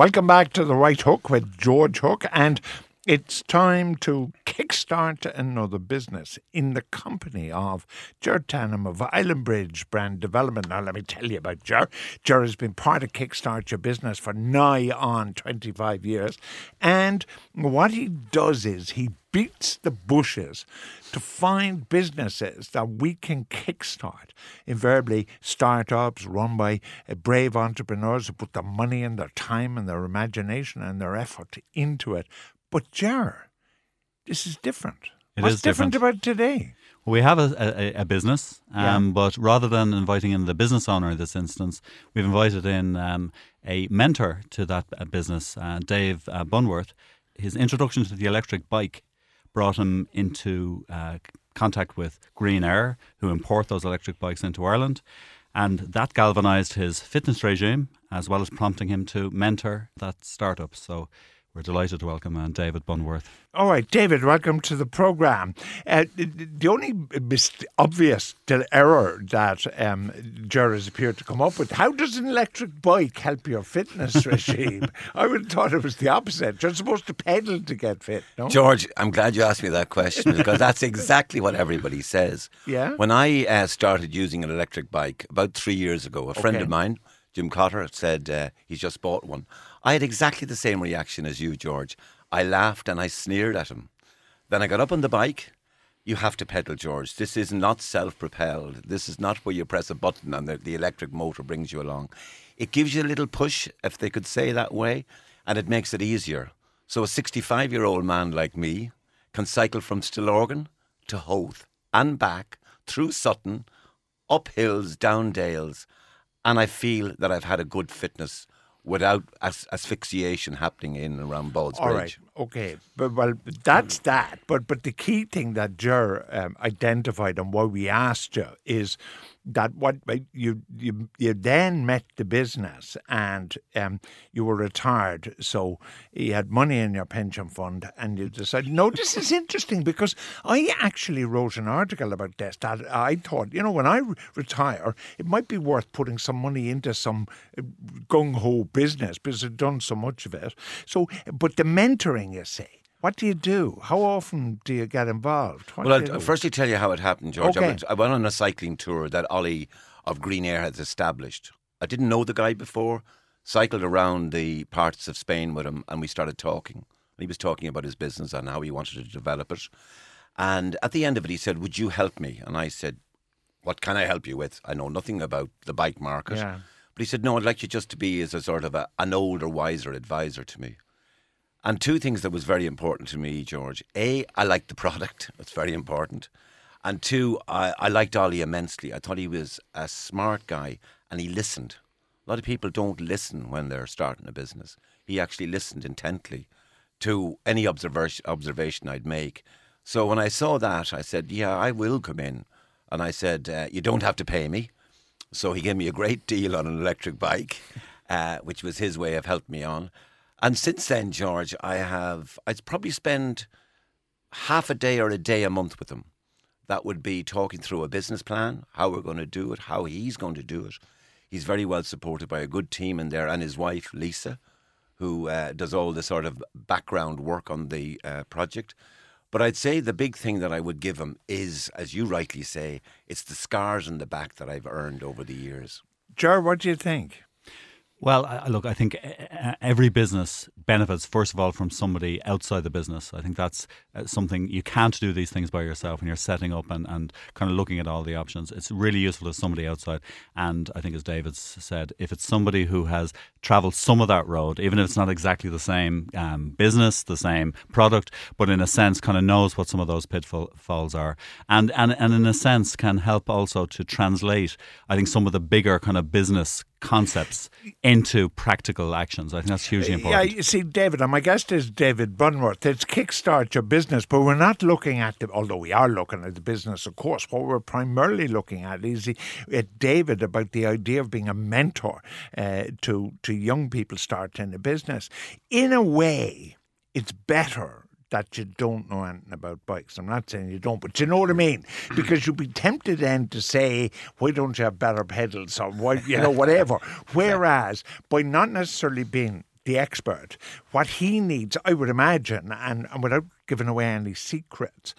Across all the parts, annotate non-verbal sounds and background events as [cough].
Welcome back to The Right Hook with George Hook. And it's time to kickstart another business in the company of Ger Tanham of Island Bridge Brand Development. Now, let me tell you about Ger. Ger has been part of Kickstart Your Business for nigh on 25 years. And what he does is he beats the bushes to find businesses that we can kickstart. Invariably, startups run by uh, brave entrepreneurs who put their money and their time and their imagination and their effort into it. But Ger, this is different. It What's is different. different. about today? We have a, a, a business, Yeah. um, but rather than inviting in the business owner in this instance, we've invited in um, a mentor to that uh, business, uh, Dave uh, Bunworth. His introduction to the electric bike brought him into uh, contact with GreenAer, who import those electric bikes into Ireland. And that galvanised his fitness regime, as well as prompting him to mentor that startup. So we're delighted to welcome uh, David Bunworth. All right, David, welcome to the program. Uh, the- the only mis- obvious error that um, Ger has appeared to come up with how does an electric bike help your fitness [laughs] regime? I would have thought it was the opposite. You're supposed to pedal to get fit, no? George, I'm glad you asked me that question because that's exactly what everybody says. Yeah? When I uh, started using an electric bike about three years ago, a friend Okay. of mine, Jim Cotter, said uh, he's just bought one. I had exactly the same reaction as you, George. I laughed and I sneered at him. Then I got up on the bike. You have to pedal, George. This is not self propelled. This is not where you press a button and the, the electric motor brings you along. It gives you a little push, if they could say that way, and it makes it easier. So a 65 year old man like me can cycle from Stillorgan to Howth and back through Sutton, up hills, down dales, and I feel that I've had a good fitness without as- asphyxiation happening in and around Bowles All Bridge. right, okay, but well, that's that. But but the key thing that Ger um, identified and why we asked you is that what you you you then met the business and um, you were retired, so you had money in your pension fund, and you decided, no, this is interesting because I actually wrote an article about this that I thought, you know, when I re- retire, it might be worth putting some money into some gung ho business because I've done so much of it. So, but the mentoring, you say. What do you do? How often do you get involved? What Well, I'll firstly tell you how it happened, George. I, went, I went on a cycling tour that Ollie of GreenAer has established. I didn't know the guy before, cycled around the parts of Spain with him, and we started talking. He was talking about his business and how he wanted to develop it. And at the end of it, he said, Would you help me? And I said, What can I help you with? I know nothing about the bike market. Yeah. But he said, No, I'd like you just to be as a sort of a, an older, wiser advisor to me. And two things that was very important to me, George. A, I liked the product. [laughs] That's very important. And two, I, I liked Ollie immensely. I thought he was a smart guy and he listened. A lot of people don't listen when they're starting a business. He actually listened intently to any observation, observation I'd make. So when I saw that, I said, Yeah, I will come in. And I said, uh, You don't have to pay me. So he gave me a great deal on an electric bike, [laughs] uh, which was his way of helping me on. And since then, George, I have, I'd probably spend half a day or a day a month with him. That would be talking through a business plan, how we're going to do it, how he's going to do it. He's very well supported by a good team in there and his wife, Lisa, who uh, does all the sort of background work on the uh, project. But I'd say the big thing that I would give him is, as you rightly say, it's the scars on the back that I've earned over the years. Ger, what do you think? Well, I- look, I think every business benefits, first of all, from somebody outside the business. I think that's uh, something you can't do these things by yourself when you're setting up and, and kind of looking at all the options. It's really useful to somebody outside. And I think, as David said, if it's somebody who has traveled some of that road, even if it's not exactly the same um, business, the same product, but in a sense kind of knows what some of those pitfalls are. And, and, and in a sense can help also to translate, I think, some of the bigger kind of business concepts into practical actions. I think that's hugely important. Yeah, you see, David, and my guest is David Bunworth. It's Kickstart Your Business, but we're not looking at the, although we are looking at the business, of course, what we're primarily looking at is the, at David about the idea of being a mentor uh, to, to young people starting a business. In a way, it's better that you don't know anything about bikes. I'm not saying you don't, but you know what I mean? Because you'd be tempted then to say, why don't you have better pedals or why, you know, whatever. [laughs] Whereas by not necessarily being the expert. What he needs, I would imagine, and, and without giving away any secrets,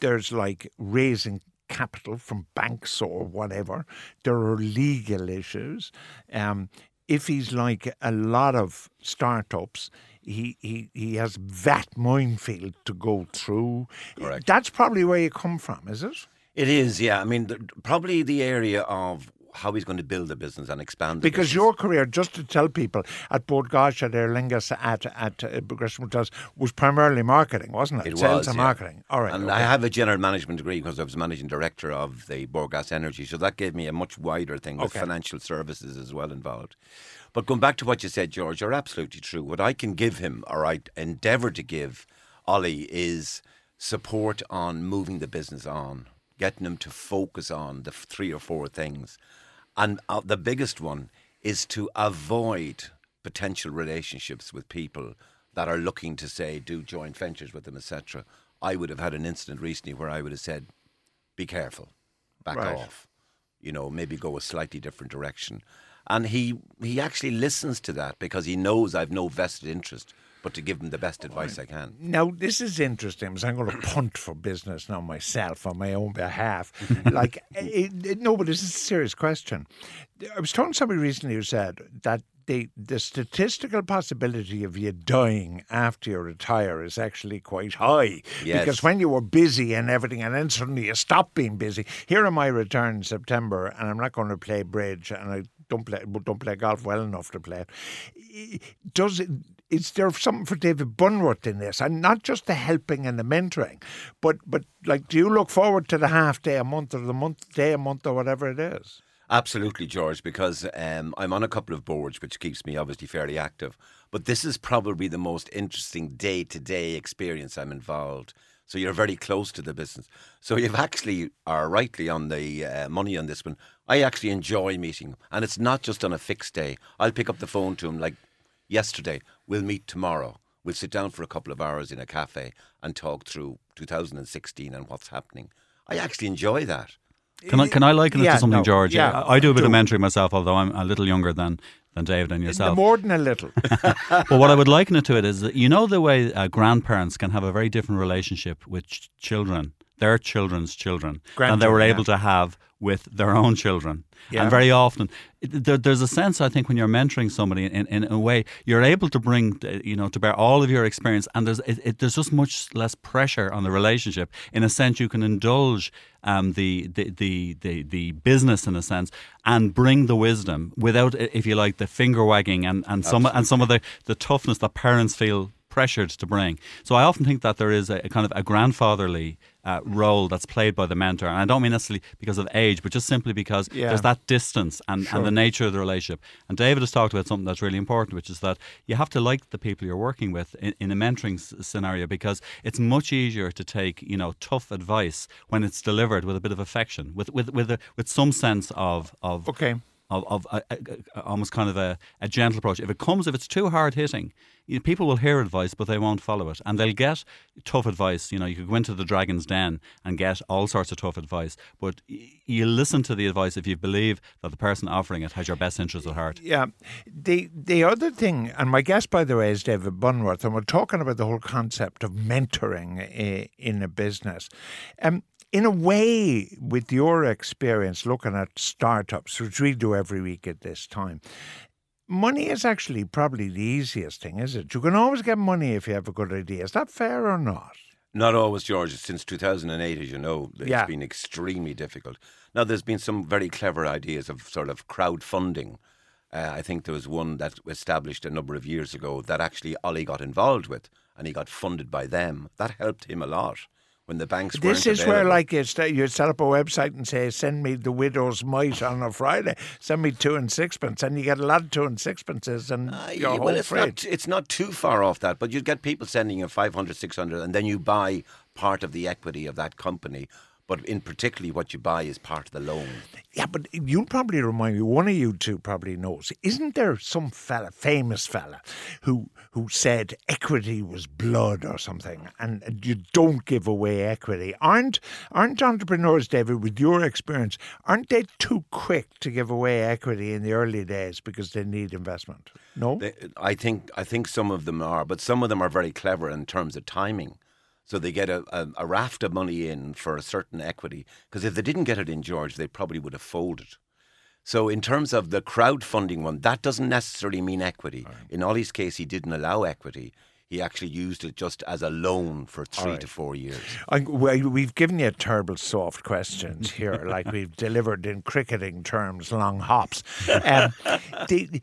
there's like raising capital from banks or whatever. There are legal issues. Um, if he's like a lot of startups, he, he, he has that minefield to go through. Correct. That's probably where you come from, is it? It is, yeah. I mean, the, probably the area of how he's going to build a business and expand. Because business. your career, just to tell people, at Bord Gáis, at Aer Lingus, at at uh, Progressive Hotels, was primarily marketing, wasn't it? It Sales was, and yeah. marketing. All right. And okay. I have a general management degree because I was managing director of the Bord Gáis Energy, so that gave me a much wider thing with Okay. financial services as well involved. But going back to what you said, George, you're absolutely true. What I can give him, or I endeavour to give Ollie, is support on moving the business on, getting him to focus on the three or four things. And uh, the biggest one is to avoid potential relationships with people that are looking to say do joint ventures with them, etc. I would have had an incident recently where I would have said, "Be careful, back Right. off." You know, maybe go a slightly different direction. And he he actually listens to that because he knows I've no vested interest, but to give him the best advice I can. Now, this is interesting because I'm going to punt for business now myself on my own behalf. [laughs] like, it, it, no, but this is a serious question. I was talking to somebody recently who said that the, the statistical possibility of you dying after you retire is actually quite high. Yes. Because when you were busy and everything, and then suddenly you stop being busy. Here am I return in September, and I'm not going to play bridge, and I don't play don't play golf well enough to play it. Does it? Is there something for David Bunworth in this, and not just the helping and the mentoring, but but like, do you look forward to the half day a month or the month day a month or whatever it is? Absolutely, George, because um, I'm on a couple of boards, which keeps me obviously fairly active. But this is probably the most interesting day to day experience I'm involved. So you're very close to the business. So you've actually are rightly on the uh, money on this one. I actually enjoy meeting, him. and it's not just on a fixed day. I'll pick up the phone to him like yesterday. We'll meet tomorrow. We'll sit down for a couple of hours in a cafe and talk through 2016 and what's happening. I actually enjoy that. Can I, can I liken it Yeah, to something, no, George? yeah, I, I do a bit of mentoring myself, although I'm a little younger than, than David and yourself. More than a little. [laughs] but what I would liken it to it is that you know the way uh, grandparents can have a very different relationship with ch- children, their children's children, than they were able to have with their own children. Yeah. And very often, there, there's a sense I think when you're mentoring somebody in, in a way, you're able to bring uh, you know to bear all of your experience, and there's it, it, there's just much less pressure on the relationship. In a sense, you can indulge um, the, the the the the business in a sense and bring the wisdom without, if you like, the finger wagging and and some and some of the the toughness that parents feel pressured to bring. So I often think that there is a, a kind of a grandfatherly uh, role that's played by the mentor, and I don't mean necessarily because of age, but just simply because Yeah. there's that distance and, and the nature of the relationship. And David has talked about something that's really important, which is that you have to like the people you're working with in, in a mentoring s- scenario because it's much easier to take you know tough advice when it's delivered with a bit of affection, with with with, a, with some sense of of Okay. Of, of a, a, a- almost kind of a, gentle approach. If it comes, if it's too hard hitting, you know, people will hear advice, but they won't follow it, and they'll get tough advice. You know, you could go into the Dragon's Den and get all sorts of tough advice, but you listen to the advice if you believe that the person offering it has your best interests at heart. Yeah. The the other thing, and my guest, by the way, is David Bunworth, and we're talking about the whole concept of mentoring in a business. Um, in a way, with your experience looking at startups, which we do every week at this time, money is actually probably the easiest thing, is it? You can always get money if you have a good idea. Is that fair or not? Not always, George. Since 2008, as you know, it's Yeah. been extremely difficult. Now, there's been some very clever ideas of sort of crowdfunding. Uh, I think there was one that was established a number of years ago that actually Ollie got involved with, and he got funded by them. That helped him a lot when the banks This is where, like, you, st- you set up a website and say, "Send me the widow's mite on a Friday. Send me two and sixpence," and you get a lot of two and sixpences, and Uh, you're yeah, home well, it's free. not, it's not too far off that, but you'd get people sending you 500, 600, and then you buy part of the equity of that company. But in particularly what you buy is part of the loan. Yeah, but you'll probably remind me. One of you two probably knows. Isn't there some fella, famous fella, who who said equity was blood or something, and you don't give away equity? Aren't aren't entrepreneurs, David, with your experience, aren't they too quick to give away equity in the early days because they need investment? No, They, I think I think some of them are, but some of them are very clever in terms of timing. So they get a, a, a raft of money in for a certain equity. Because if they didn't get it in, George, they probably would have folded. So in terms of the crowdfunding one, that doesn't necessarily mean equity. In Ollie's case, he didn't allow equity. He actually used it just as a loan for three to four years. I, we- we've given you a terrible soft questions here, [laughs] like we've delivered in cricketing terms, long hops. Um, [laughs] the,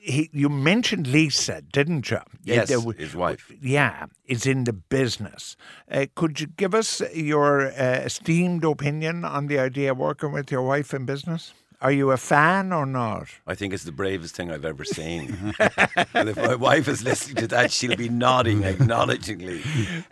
he, you mentioned Lisa, didn't you? Yes, his wife. Yeah, is in the business. Uh, could you give us your uh, esteemed opinion on the idea of working with your wife in business? Are you a fan or not? I think it's the bravest thing I've ever seen. [laughs] and if my wife is listening to that, she'll be nodding acknowledgingly.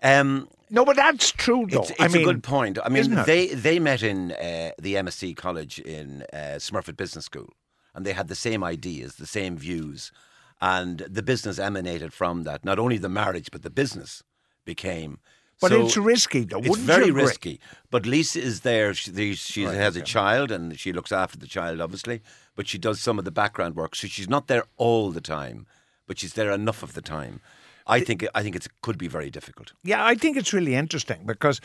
Um, No, but that's true, though. It's, it's I a mean, good point. I mean, they they met in uh, the MSc College in uh, Smurfit Business School, and they had the same ideas, the same views, and the business emanated from that. Not only the marriage, but the business became. But So it's risky, though. It's very risky. But Lisa is there. She, she has a child, and she looks after the child, obviously. But she does some of the background work, so she's not there all the time, but she's there enough of the time. I think I think it could be very difficult. Yeah, I think it's really interesting because,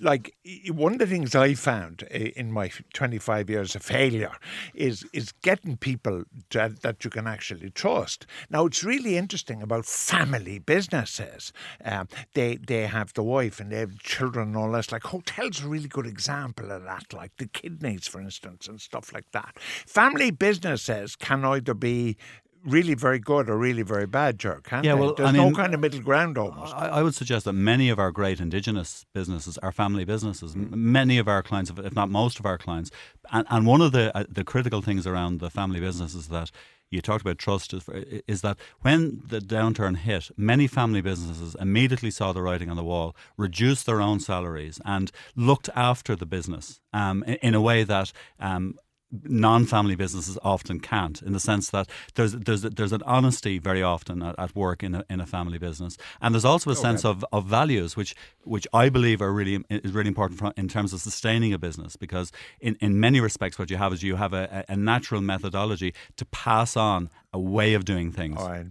like, one of the things I found in my 25 years of failure is is getting people that, that you can actually trust. Now, it's really interesting about family businesses. Um, they they have the wife and they have children and all this. Like hotels, are a really good example of that. Like the kidneys, for instance, and stuff like that. Family businesses can either be really very good or really very bad, Ger. Can't Yeah, they? well, there's I no kind of middle ground almost. I, I would suggest that many of our great indigenous businesses are family businesses. M Many of our clients, if- if not most of our clients, and, and one of the uh, the critical things around the family business is that you talked about trust is, is that when the downturn hit, many family businesses immediately saw the writing on the wall, reduced their own salaries, and looked after the business um, in, in a way that. Um, non-family businesses often can't, in the sense that there's there's there's an honesty very often at, at work in a in a family business, and there's also a sense of, of values which which I believe are really is really important for, in terms of sustaining a business because in, in many respects what you have is you have a, a natural methodology to pass on a way of doing things. All right.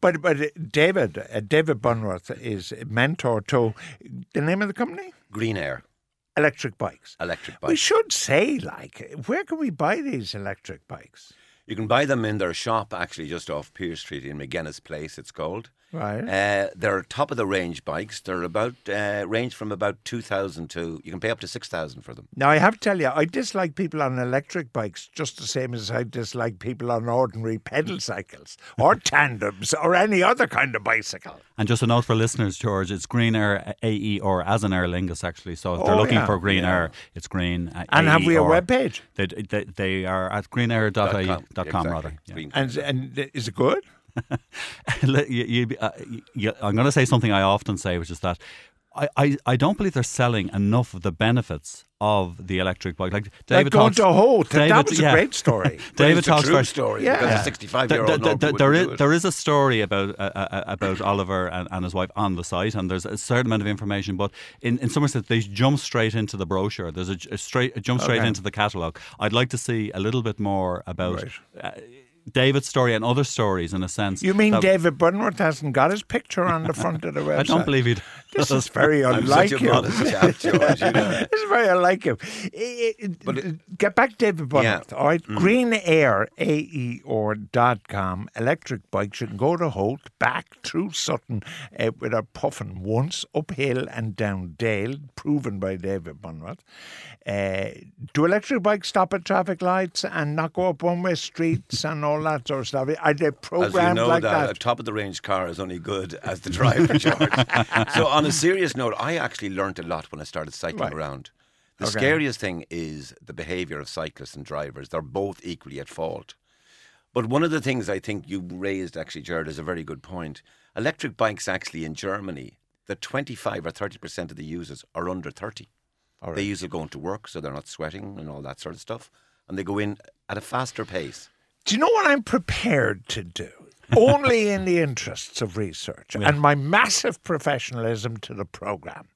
But but uh, David uh, David Bunworth is mentor to the name of the company GreenAer, Electric Bikes. electric bikes. We should say like where can we buy these electric bikes? You can buy them in their shop, actually, just off Pearse Street in Magennis Place. It's called. Right. Uh, they're top of the range bikes. They're about uh, range from about two thousand to you can pay up to six thousand for them. Now I have to tell you, I dislike people on electric bikes just the same as I dislike people on ordinary pedal cycles or [laughs] tandems or any other kind of bicycle. And just a note for listeners, George, it's GreenAer AE or as an Aer Lingus actually. So if they're Oh, looking yeah, for Green yeah. Air, it's Green. Uh, And have we a AER. web page? They, they, they are at greenaer.ie.com Dot com. com, Exactly. rather. Yeah. Green And and is it good? [laughs] You- you- uh, you- I'm going to say something I often say, which is that I, I, I don't believe they're selling enough of the benefits of the electric bike. Like David going talks, to. That David- was a yeah. great story. [laughs] David it's a talks true about story Yeah. Yeah. a sixty-five-year-old there, there, there is there is a story about uh, uh, about Oliver and, and his wife on the site, and there's a certain amount of information. But in, in some respects, they jump straight into the brochure. There's a, a straight a jump straight Okay. into the catalogue. I'd like to see a little bit more about Right. uh, David's story and other stories, in a sense. You mean David Bunworth hasn't got his picture on the front of the website? [laughs] I don't believe he'd. This is [laughs] very I'm unlike such a him. modest chap, George. You [laughs] know. this is very unlike him. Eh, eh, Get back to David Bunworth. All right. GreenAer, A-E-R dot com, electric bikes. You can go to Howth, back through Sutton uh, with a puffin once, uphill and down Dale, proven by David Bunworth. Uh, do electric bikes stop at traffic lights and not go up one-way streets and all that sort of stuff? Are they As you programmed know, like that, that? a top of the range car is only good as the driver, [laughs] George. so, on a serious note, I actually learnt a lot when I started cycling Right. around. The Okay. scariest thing is the behaviour of cyclists and drivers. They're both equally at fault. But one of the things I think you raised, actually, Jared, is a very good point. Electric bikes, actually, in Germany, the 25 or 30% of the users are under 30. All They usually go into work, so they're not sweating and all that sort of stuff. And they go in at a faster pace. Do you know what I'm prepared to do? Only in the interests of research and my massive professionalism to the program.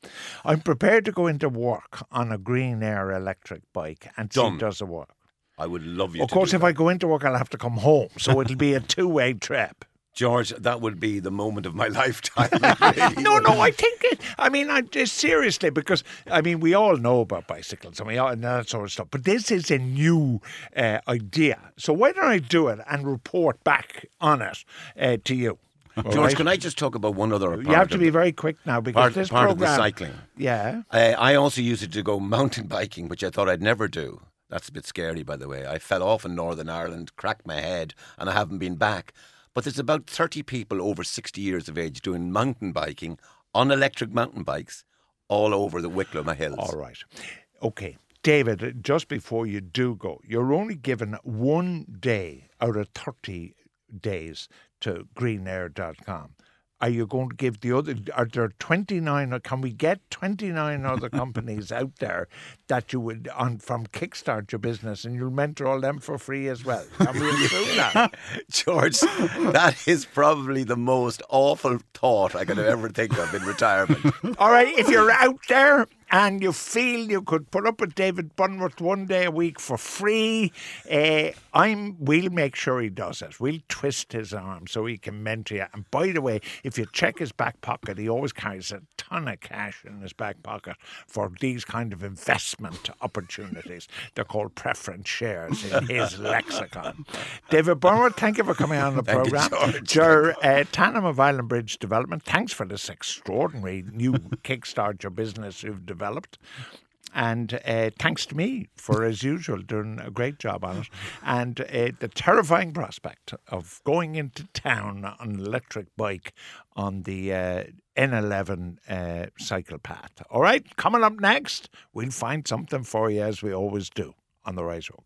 I'm prepared to go into work on a GreenAer electric bike and see Done. does it work. I would love you Of course, if that. I go into work, I'll have to come home, so it'll be a two-way trip. George, that would be the moment of my [laughs] lifetime. [laughs] Really No, no, I think it. I mean, I just seriously because I mean we all know about bicycles and we all and that sort of stuff. But this is a new uh, idea, so why don't I do it and report back on it uh, to you? George, right? can I just talk about one other part you have to be very quick now because part, this part of the cycling? Yeah. Uh, I also used it to go mountain biking, which I thought I'd never do. That's a bit scary, by the way. I fell off in Northern Ireland, cracked my head, and I haven't been back. But there's about 30 people over 60 years of age doing mountain biking on electric mountain bikes all over the Wicklow Hills. All right. Okay. David, just before you do go, you're only given one day out of 30 days to greenaer.com. Are you going to give the other? Are there 29 or can we get 29 other [laughs] companies out there that you would on from Kickstart your business and you'll mentor all them for free as well? Can we assume that? [laughs] George, that is probably the most awful thought I could ever think of in retirement. All right, if you're out there and you feel you could put up with David Bunworth one day a week for free, uh, I'm. We'll make sure he does it. We'll twist his arm so he can mentor you. And by the way, if you check his back pocket, he always carries a ton of cash in his back pocket for these kind of investment [laughs] opportunities. They're called preference shares in his [laughs] lexicon. David Bunworth, thank you for coming on the Thank you, program. George. Ger uh, Tanham of Island Bridge Development, thanks for this extraordinary new Kickstart Your Business you've developed. And uh, thanks to me for, as usual, doing a great job on it. And uh, the terrifying prospect of going into town on an electric bike on the uh, N11 uh, cycle path. All right, coming up next, we'll find something for you as we always do on the Rise Road.